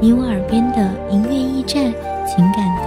你我耳边的音乐驿站，情感的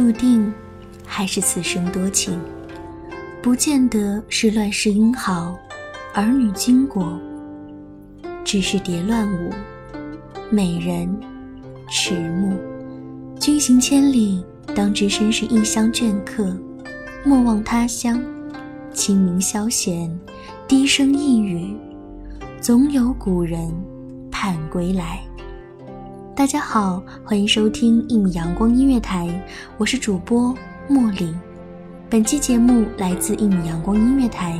注定，还是此生多情？不见得是乱世英豪，儿女经过，只是蝶乱舞，美人迟暮。君行千里，当知身是异乡倦客。莫忘他乡，清明消闲，低声一语，总有古人盼归来。大家好，欢迎收听一米阳光音乐台，我是主播茉莉。本期节目来自一米阳光音乐台，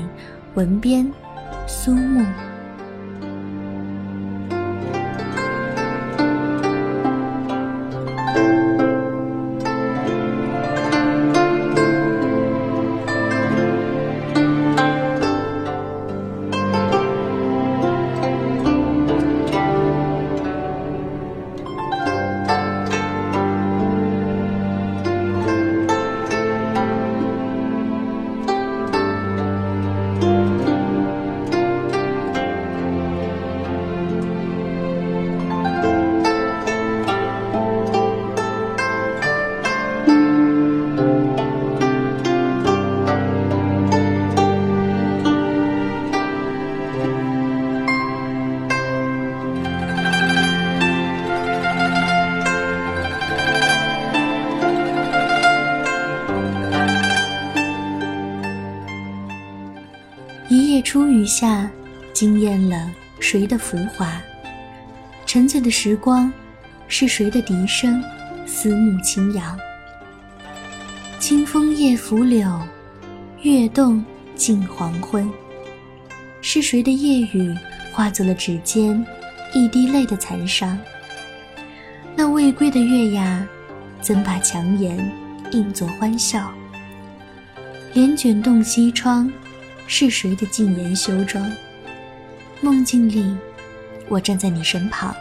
文编苏木。初雨下，惊艳了谁的浮华？沉醉的时光，是谁的笛声？思慕轻扬。清风夜拂柳，月动近黄昏。是谁的夜雨，化作了指尖一滴泪的残伤？那未归的月牙，怎把强颜映作欢笑？帘卷动西窗。是谁的禁言修妆？梦境里，我站在你身旁。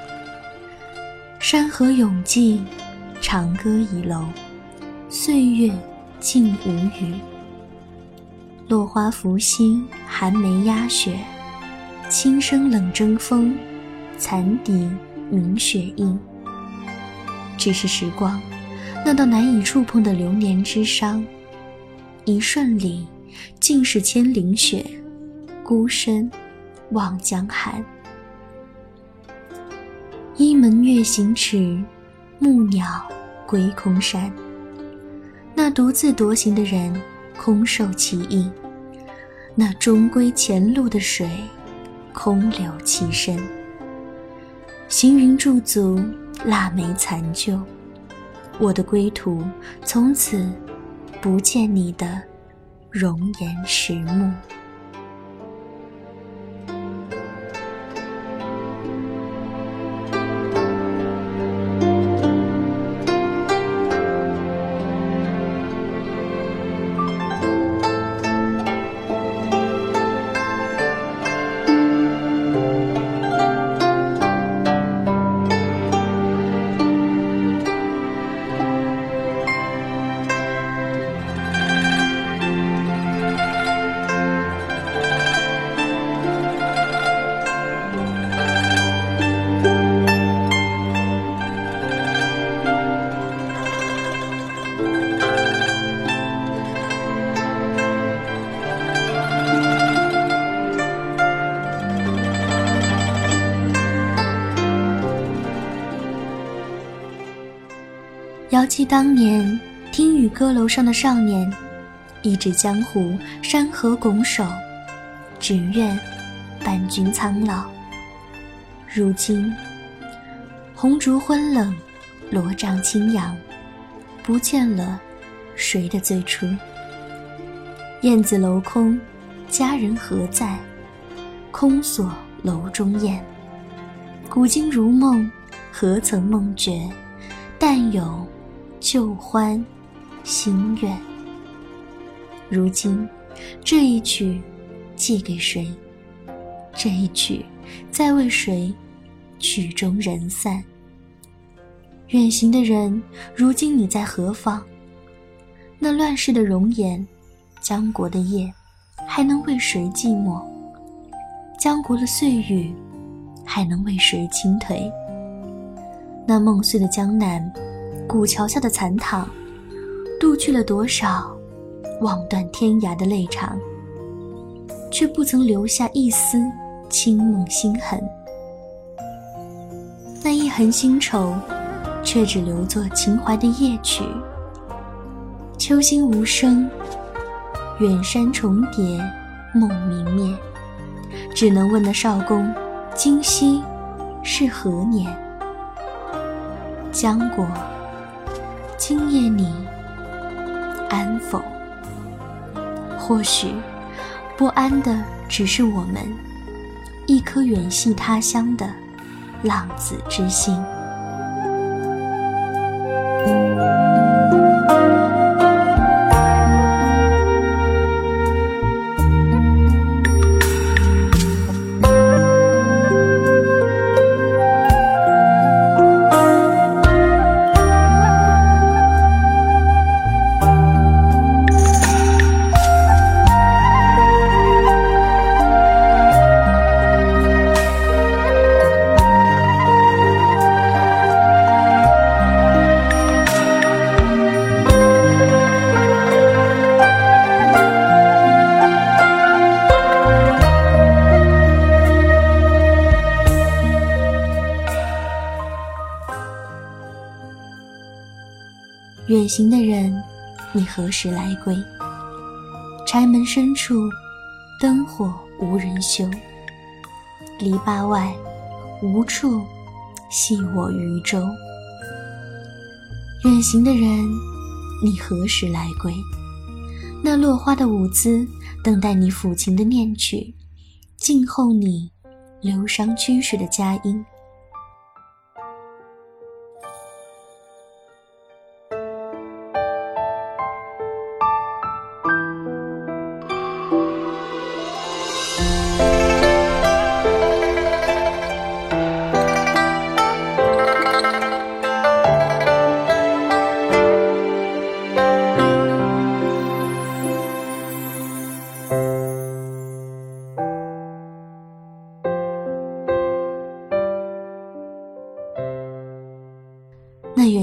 山河永寂，长歌倚楼，岁月静无语。落花拂心，寒梅压雪，轻声冷征风，残笛鸣雪印。只是时光，那道难以触碰的流年之伤，一瞬里。尽是千灵雪，孤身望江寒。一门月行迟，暮鸟归空山。那独自独行的人，空受其意；那终归前路的水，空留其身。行云驻足，腊梅残旧，我的归途从此不见你的容颜迟暮。记当年听雨歌楼上的少年，一指江湖山河拱手，只愿伴君苍老。如今红烛昏冷，罗帐轻扬，不见了谁的最初。燕子楼空，佳人何在？空锁楼中燕。古今如梦，何曾梦觉？但有。旧欢，心愿。如今，这一曲寄给谁？这一曲在为谁？曲终人散。远行的人，如今你在何方？那乱世的容颜，江国的夜，还能为谁寂寞？江国的岁月，还能为谁倾颓？那梦碎的江南。古桥下的残躺，渡去了多少望断天涯的泪肠，却不曾留下一丝清梦心痕。那一痕新愁，却只留作情怀的夜曲。秋心无声，远山重叠，梦明灭，只能问那少公，今夕是何年？江国。今夜你安否？或许不安的只是我们一颗远系他乡的浪子之心。行的人，你何时来归？柴门深处，灯火无人修。篱笆外，无处系我渔舟。远行的人，你何时来归？那落花的舞姿，等待你抚琴的念曲，静候你流觞曲水的佳音。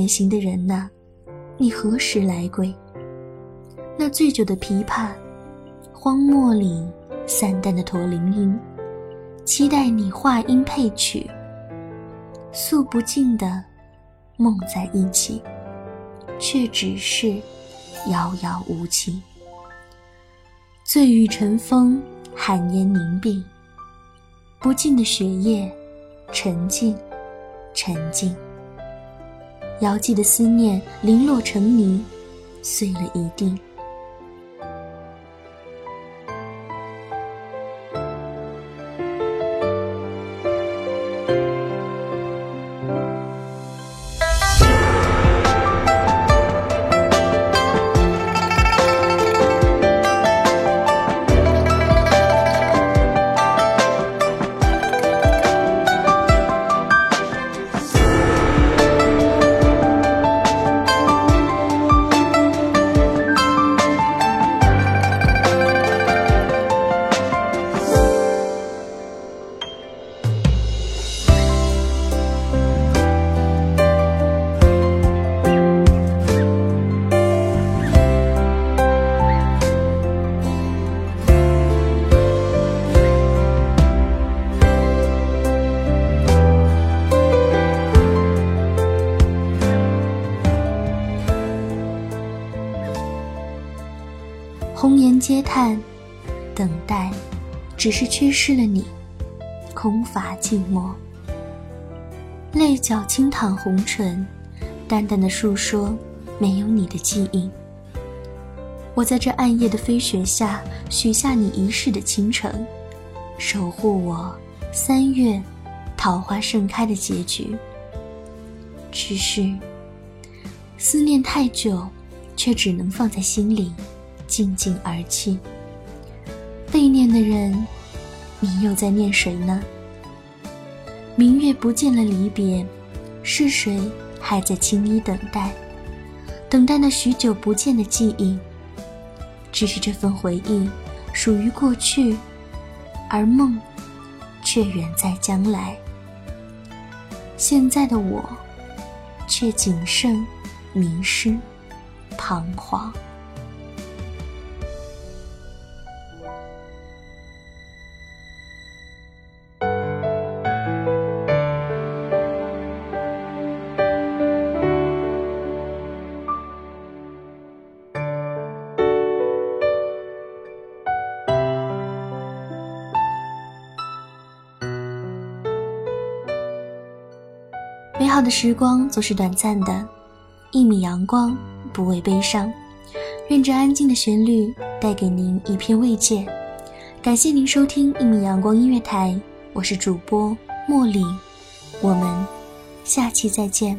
行的人呐，你何时来归？那醉酒的琵琶，荒漠里散淡的驼铃音，期待你话音配曲，诉不尽的梦在一起，却只是遥遥无期。醉雨尘风，寒烟凝碧，不尽的雪夜，沉静，沉静。遥寄的思念零落成泥，碎了一地。嗟叹，等待，只是缺失了你，空乏寂寞。泪角轻淌红唇，淡淡的诉说没有你的记忆。我在这暗夜的飞雪下，许下你一世的倾城，守护我三月桃花盛开的结局。只是思念太久，却只能放在心里。静静而泣。被念的人，你又在念谁呢？明月不见了离别，是谁还在轻衣等待？等待那许久不见的记忆。只是这份回忆属于过去，而梦却远在将来。现在的我，却仅剩迷失、彷徨。好的时光总是短暂的，一米阳光不畏悲伤。愿这安静的旋律带给您一片慰藉。感谢您收听一米阳光音乐台，我是主播茉莉，我们下期再见。